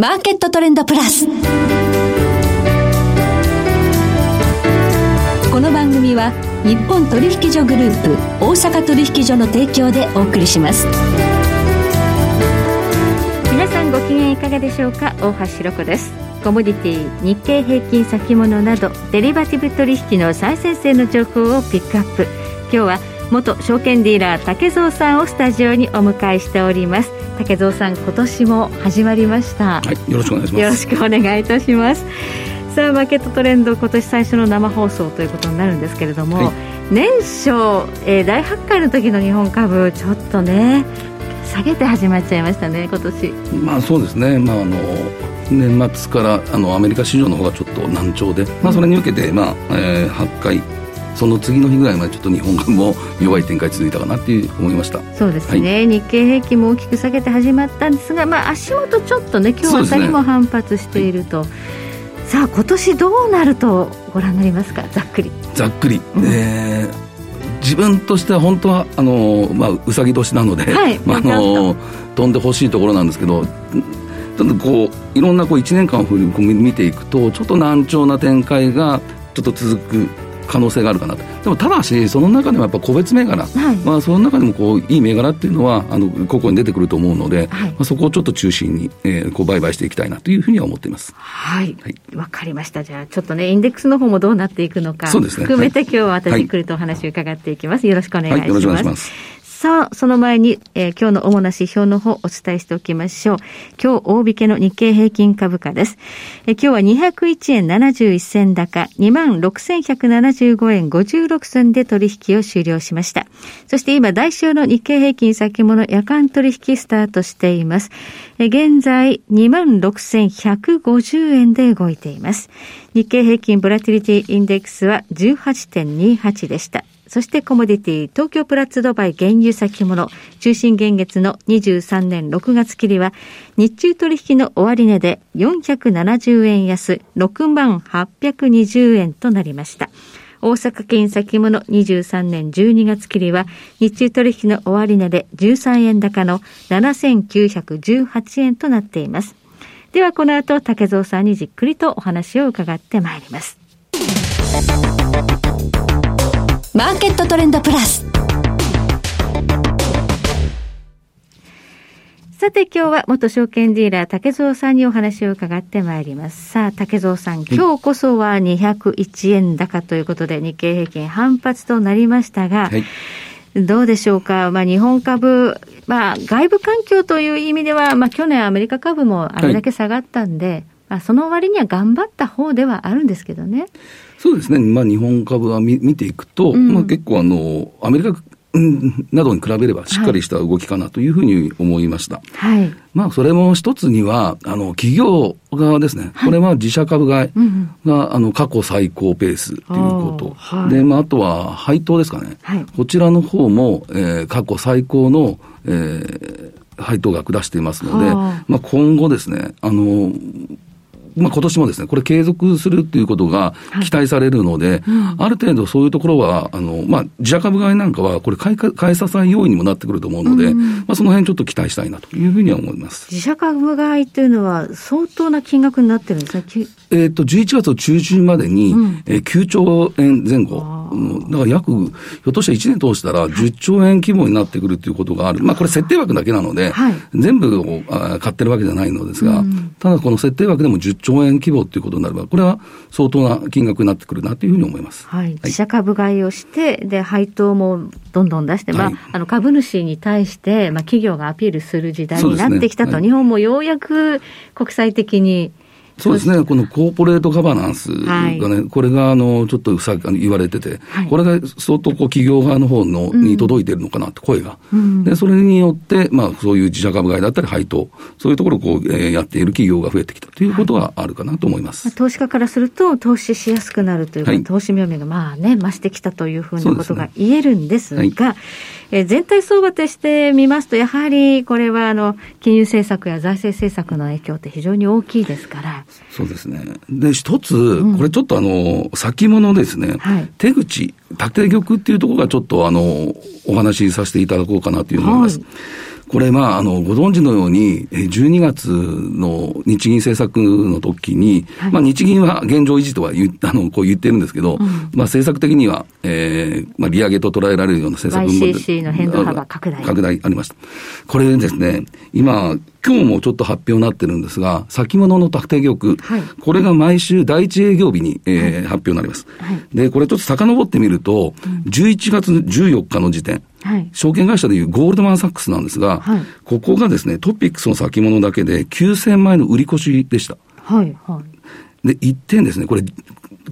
マーケットトレンドプラス。この番組は日本取引所グループ大阪取引所の提供でお送りします。皆さんご機嫌いかがでしょうか？大橋ろ子ですコモディティ日経平均先物などデリバティブ取引の最先端の情報をピックアップ今日は元証券ディーラー竹蔵さんをスタジオにお迎えしております。竹蔵さん今年も始まりました。はいよろしくお願いします。よろしくお願いいたします。さあマーケットトレンド今年最初の生放送ということになるんですけれども、はい、年初、えー、大発会の時の日本株ちょっとね下げて始まっちゃいましたね今年。まあそうですね。まああの年末からあのアメリカ市場の方がちょっと難聴で、まあ、それに受けて、まあえー、8回その次の日ぐらいまでちょっと日本株も弱い展開続いたかなっていう思いました。そうですね、はい、日経平均も大きく下げて始まったんですが、まあ、足元ちょっとね今日あたりも反発していると、さあ今年どうなるとご覧になりますか？ざっくり。ざっくり、うん、えー自分としては本当はあの、まあ、うさぎ年なので、はい、まあ、あの飛んでほしいところなんですけどちょっとこういろんなこう1年間を見ていくとちょっと難聴な展開がちょっと続く可能性があるかなと。でもただしその中でもやっぱ個別銘柄、はい、まあ、その中でもこういい銘柄っていうのはあの個々に出てくると思うので、はい、まあ、そこをちょっと中心に、えー、こう売買していきたいなというふうには思っています。はい。わ、はい、かりました。じゃあちょっとねインデックスの方もどうなっていくのかそうです、ね、含めて、今日はまたじっくりとお話を伺っていきます、よろしくお願いします、よろしくお願いしますさあ、その前に、えー、今日の主な指標の方お伝えしておきましょう。今日大引けの日経平均株価です。えー、今日は201円71銭高、26,175円56銭で取引を終了しました。そして今、代償の日経平均先物夜間取引スタートしています。えー、現在、26,150円で動いています。日経平均ボラティリティインデックスは18.28でした。そしてコモディティ、東京プラッツドバイ原油先物、中心現月の23年6月切りは、日中取引の終値で470円安、6万820円となりました。大阪県先物23年12月切りは、日中取引の終値で13円高の7918円となっています。ではこの後、竹蔵さんにじっくりとお話を伺ってまいります。マーケットトレンドプラス。さて今日は元証券ディーラー竹蔵さんにお話を伺ってまいります。さあ竹蔵さん、今日こそは201円高ということで日経平均反発となりましたが、はいどうでしょうか、まあ、日本株、まあ、外部環境という意味では、まあ、去年アメリカ株もあれだけ下がったんで、はい、まあ、その割には頑張った方ではあるんですけどね。そうですね、まあ、日本株は見見ていくと、うん、まあ、結構あの、アメリカなどに比べればしっかりした動きかなというふうに思いました。はい。まあ、それも一つには、あの、企業側ですね。はい、これは自社株買いが、あの、過去最高ペースということ。はい、で、まあ、あとは配当ですかね。はい、こちらの方も、えー、過去最高の、えー、配当額出していますので、まあ、今後ですね、あの、まあ、今年もですね、これ継続するっていうことが期待されるので、はいうん、ある程度そういうところは、あの、まあ、自社株買いなんかは、これ買い、買い支え要因にもなってくると思うので、うん、まあ、その辺ちょっと期待したいなというふうには思います。自社株買いっていうのは相当な金額になってるんですね。えっ、と、11月の中旬までに、うん、えー、9兆円前後。だから約、ひょっとしたら1年通したら10兆円規模になってくるということがある。まあこれ設定枠だけなので、はい、全部を買ってるわけじゃないのですが、うん、ただこの設定枠でも10兆円規模ということになれば、これは相当な金額になってくるなというふうに思います。はい。自社株買いをして、で、配当もどんどん出して、まあ、あの株主に対して、まあ企業がアピールする時代になってきたと、ね。はい、日本もようやく国際的にそうですね、このコーポレートガバナンスがね、はい、これがあのちょっとさ言われてて、はい、これが相当こう企業側の方の、に届いてるのかなって声が、うん、でそれによって、まあ、そういう自社株買いだったり配当、そういうところをこう、えー、やっている企業が増えてきたということはあるかなと思います、はい、投資家からすると、投資しやすくなるというか、投資妙味がまあね、増してきたというふうなことが言えるんですが、えー、全体相場として見ますと、やはりこれはあの金融政策や財政政策の影響って非常に大きいですから。そうですね。で、一つ、これちょっとあの、先物ですね、はい、手口、縦玉っていうところがちょっとあの、お話しさせていただこうかなという思います。はいこれ、まあ、あの、ご存知のように、12月の日銀政策の時に、はい、まあ、日銀は現状維持とは言 あのこう言ってるんですけど、うん、まあ、政策的には、えーまあ、利上げと捉えられるような政策も YCC の変動幅拡大。拡大ありました。これですね、今、今日もちょっと発表になってるんですが、先物の縦玉、はい、これが毎週第一営業日に、えー、はい、発表になります。はい、で、これちょっと遡ってみると、うん、11月14日の時点、はい、証券会社でいうゴールドマンサックスなんですが、はい、ここがですね、トピックスの先物だけで9000万円の売り越しでした。はいはい、で、一点ですね、これ、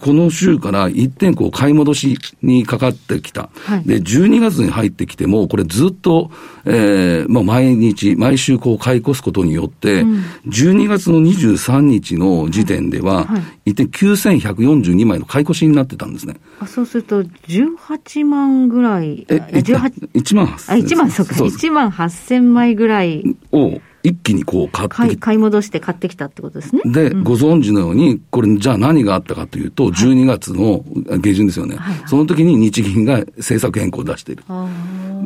この週から一点こう買い戻しにかかってきた。はい、で、12月に入ってきても、これずっと、えー、まあ毎日、毎週こう買い越すことによって、うん、12月の23日の時点では、はい、一点9142枚の買い越しになってたんですね。あそうすると、18万ぐらい。え、18 1万8000。あ、1万、そうか。1万8000枚ぐらい。を、一気にこう買って買い戻して買ってきたってことですね。で、うん、ご存知のように、これ、じゃあ何があったかというと、12月の下旬ですよね。はい、その時に日銀が政策変更を出している。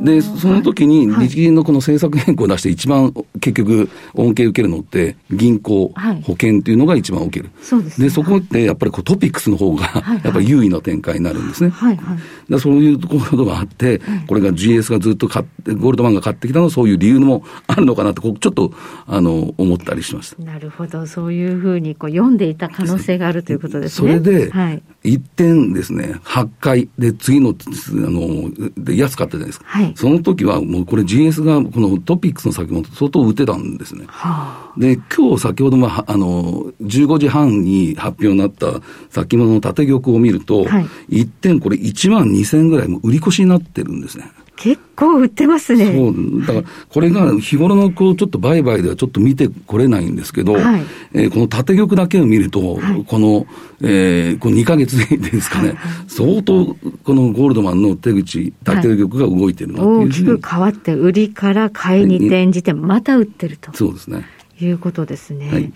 で、その時に日銀のこの政策変更を出して一番結局恩恵受けるのって、銀行、はい、保険っていうのが一番受ける。そうです、ね、で、そこってやっぱりこうトピックスの方が、やっぱり優位な展開になるんですね。はいはい、そういうところがあって、これが GS がずっと買って、ゴールドマンが買ってきたのはそういう理由もあるのかなって、ちょっとあの、思ったりしました。なるほど。そういうふうにこう読んでいた可能性があるということですね。それで、はい、一点ですね、8回で次の、あの、で安かったじゃないですか。はい、その時はもうこれ GS がこのトピックスの先物相当売ってたんですね。はあ、で、今日先ほどもあの、15時半に発表になった先物の縦玉を見ると、はい、一点これ1万2000ぐらいも売り越しになってるんですね。結構売ってますね。そう。だから、これが日頃のこう、ちょっと売買ではちょっと見てこれないんですけど、はい、えー、この縦玉だけを見ると、はい、この、えー、この2か月ですかね、はい、相当、このゴールドマンの手口、縦玉が動いてるなっていう、大きく変わって、売りから買いに転じて、また売ってると。そうですね。いうことですね。はい、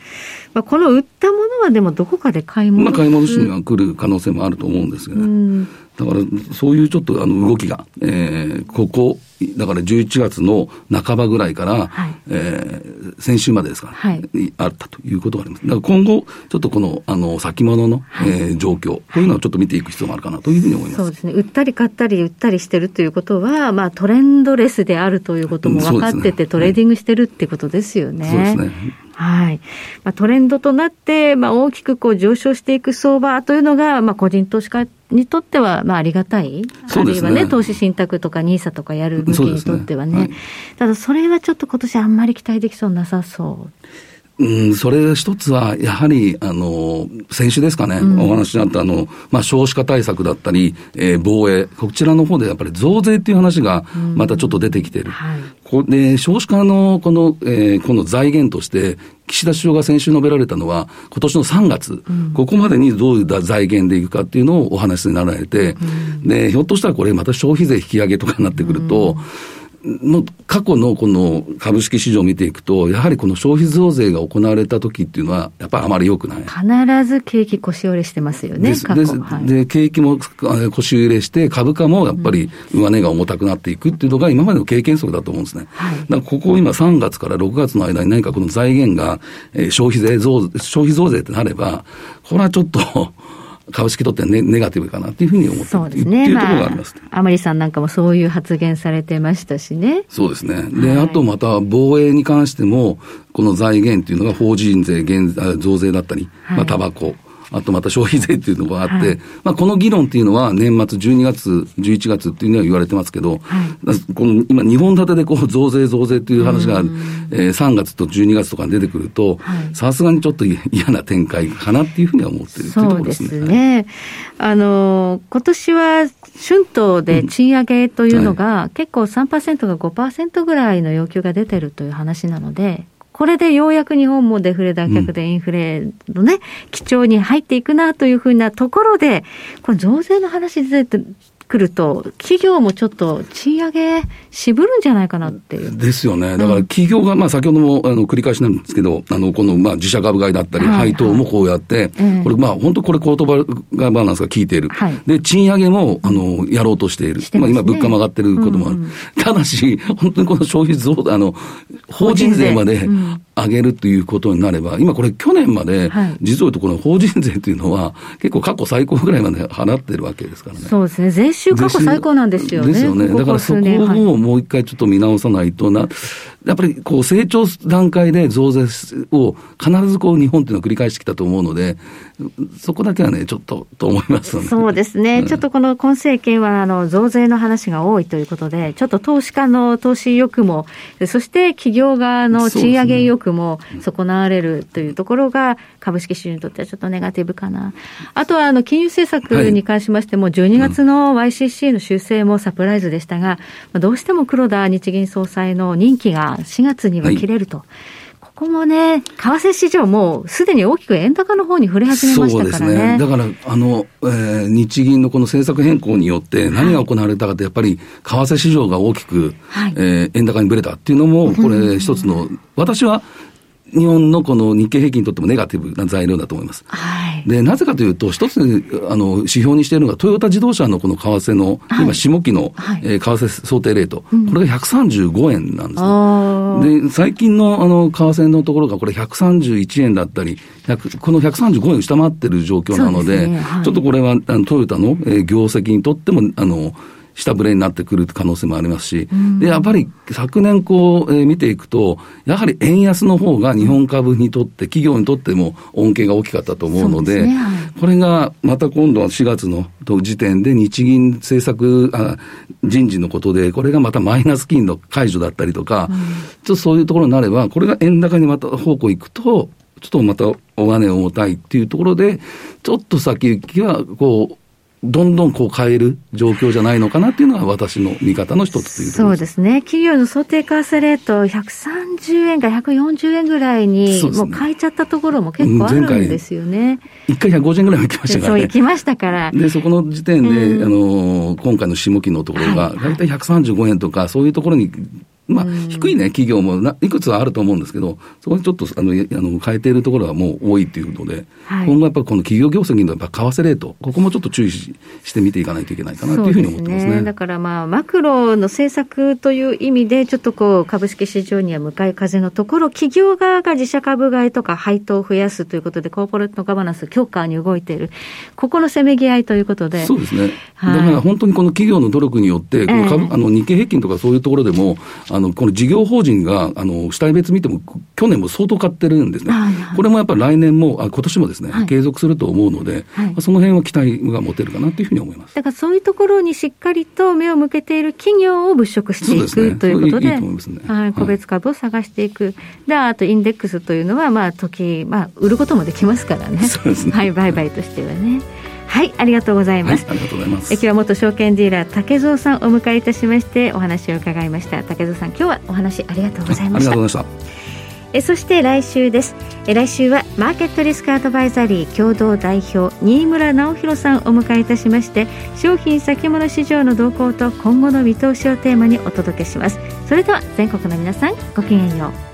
まあ、この売ったものはでもどこかで買い戻す、まあ、買い戻しには来る可能性もあると思うんですけど、ね、だからそういうちょっとあの動きが、えー、ここ、だから11月の半ばぐらいから、はい、えー、先週までですか、はい、あったということがあります。だから今後、ちょっとこの、あの、先物の、はい、えー、状況、こういうのをちょっと見ていく必要があるかなというふうに思います。そうですね。売ったり買ったり売ったりしてるということは、まあトレンドレスであるということも分かってて、ね、トレーディングしてるってことですよね。そうですね。はい。まあ、トレンドとなって、まあ、大きくこう上昇していく相場というのが、まあ、個人投資家にとっては、まあ、ありがたい。あるいはね、投資信託とか NISA とかやる向きにとってはね。ねはい、ただ、それはちょっと今年あんまり期待できそうなさそう。うん、それ一つは、やはり、あの、先週ですかね、うん、お話にあった、あの、まあ、少子化対策だったり、えー、防衛、こちらの方でやっぱり増税っていう話が、またちょっと出てきてる。うんはい、こで少子化の、この、えー、この財源として、岸田首相が先週述べられたのは、今年の3月、うん、ここまでにどういう財源でいくかっていうのをお話になられて、で、ひょっとしたらこれまた消費税引き上げとかになってくると、の過去のこの株式市場を見ていくと、やはりこの消費増税が行われた時っていうのは、やっぱりあまり良くない。必ず景気腰折れしてますよね、でではい、で景気も腰揺れして、株価もやっぱり上値が重たくなっていくっていうのが、今までの経験則だと思うんですね。はい、だからここ今、3月から6月の間に何かこの財源が、えー、消費税増、消費増税ってなれば、これはちょっと株式とってはネネガティブかなというふうに思ってそうですね。いうところがあります、ね、まあ、甘利さんなんかもそういう発言されてましたしね。そうですね。で、はい、あとまた防衛に関しても、この財源というのが法人税減増税だったり、はい、まあ、タバコ、あとまた消費税っていうのがあって、はい、まあこの議論っていうのは年末12月、11月っていうのは言われてますけど、はい、この今2本立てでこう増税増税っていう話が、えー、3月と12月とかに出てくると、さすがにちょっと嫌な展開かなっていうふうには思ってるっていうところですね。そうですね。あの、今年は春闘で賃上げというのが、うんはい、結構3%が5%ぐらいの要求が出てるという話なので、これでようやく日本もデフレ脱却でインフレのね、基調に入っていくなというふうなところで、これ増税の話出てくると、企業もちょっと賃上げ渋るんじゃないかなっていう。ですよね。だから企業が、まあ先ほどもあの繰り返しなんですけど、あの、このまあ自社株買いだったり、配当もこうやって、これまあ本当これ言葉がバランスが効いている。で、賃上げも、あの、やろうとしている。まあ今物価も上がってることもある。ただし、本当にこの消費増、あの、法人税まで上げるということになれば、今これ去年まで、実を言うとこの法人税というのは、結構過去最高ぐらいまで払ってるわけですからね。そうですね。税収過去最高なんですよね。ですよね。だからそこをもう一回ちょっと見直さないとな、やっぱりこう成長段階で増税を必ずこう日本っていうのを繰り返してきたと思うので、そこだけはね、ちょっとと思います、ね、そうですね、うん、ちょっとこの今政権はあの増税の話が多いということで、ちょっと投資家の投資意欲も、そして企業側の賃上げ意欲も損なわれるというところが、株式市場にとってはちょっとネガティブかな。あとはあの金融政策に関しましても、12月の YCC の修正もサプライズでしたが、どうしても黒田日銀総裁の任期が4月には切れると。はいここもね、為替市場もすでに大きく円高の方に触れ始めましたからね。そうですね。だから、あの、えー、日銀のこの政策変更によって何が行われたかって、やっぱり為替市場が大きく、はい、えー、円高にぶれたっていうのも、これ一つの、私は日本のこの日経平均にとってもネガティブな材料だと思います。はい、で、なぜかというと、一つ、あの、指標にしているのが、トヨタ自動車のこの為替の、はい、今、下期の、はい、えー、為替想定レート、うん、これが135円なんですね。で、最近の、あの、為替のところが、これ131円だったり、この135円を下回ってる状況なので、でね。はい、ちょっとこれは、あのトヨタの、えー、業績にとっても、あの、下振れになってくる可能性もありますし、で、やっぱり昨年こう、えー、見ていくと、やはり円安の方が日本株にとって、企業にとっても恩恵が大きかったと思うので、でねはい、これがまた今度は4月の時点で日銀政策あ人事のことで、これがまたマイナス金の解除だったりとか、うん、ちょっとそういうところになれば、これが円高にまた方向行くと、ちょっとまたお金を重たいっていうところで、ちょっと先行きは、こう、どんどんこう変える状況じゃないのかなっていうのが私の見方の一つというそうですね。企業の想定為替レート130円か140円ぐらいに、もう変えちゃったところも結構あるんですよね。一回150円ぐらいも行きましたからね。そう行きましたから。で、そこの時点で、うん、あの、今回の下期のところが、大体135円とか、そういうところにまあ、低いね、企業もないくつはあると思うんですけど、そこにちょっとあのあの変えているところはもう多いというので、はい、今後やっぱりこの企業業績のやっぱ為替レート、ここもちょっと注意して見ていかないといけないかなというふうに思ってますね。すねだからまあ、マクロの政策という意味で、ちょっとこう、株式市場には向かい風のところ、企業側が自社株買いとか配当を増やすということで、コーポレートガバナンス強化に動いている、ここのせめぎ合いということで。そうですね。はい、だから本当にこの企業の努力によって、この株、えー、あの日経平均とかそういうところでも、あの、この事業法人が、あの、主体別見ても、去年も相当買ってるんですね。はいはい、これもやっぱり来年も、あ今年もですね、はい、継続すると思うので、はい、その辺は期待が持てるかなというふうに思います。だからそういうところにしっかりと目を向けている企業を物色していく、ね、ということで、いいいね、はい、個別株を探していく。で、あとインデックスというのは、まあ、時、まあ、売ることもできますからね。そうですね。はい、売買としてはね。はいありがとうございます、はい、ありがとうございます。え今日は元証券ディーラー竹蔵さんをお迎えいたしましてお話を伺いました竹蔵さん今日はお話ありがとうございました。ありがとうございました。えそして来週です。え来週はマーケットリスクアドバイザリー共同代表新村直弘さんをお迎えいたしまして商品先物市場の動向と今後の見通しをテーマにお届けします。それでは全国の皆さんごきげんよう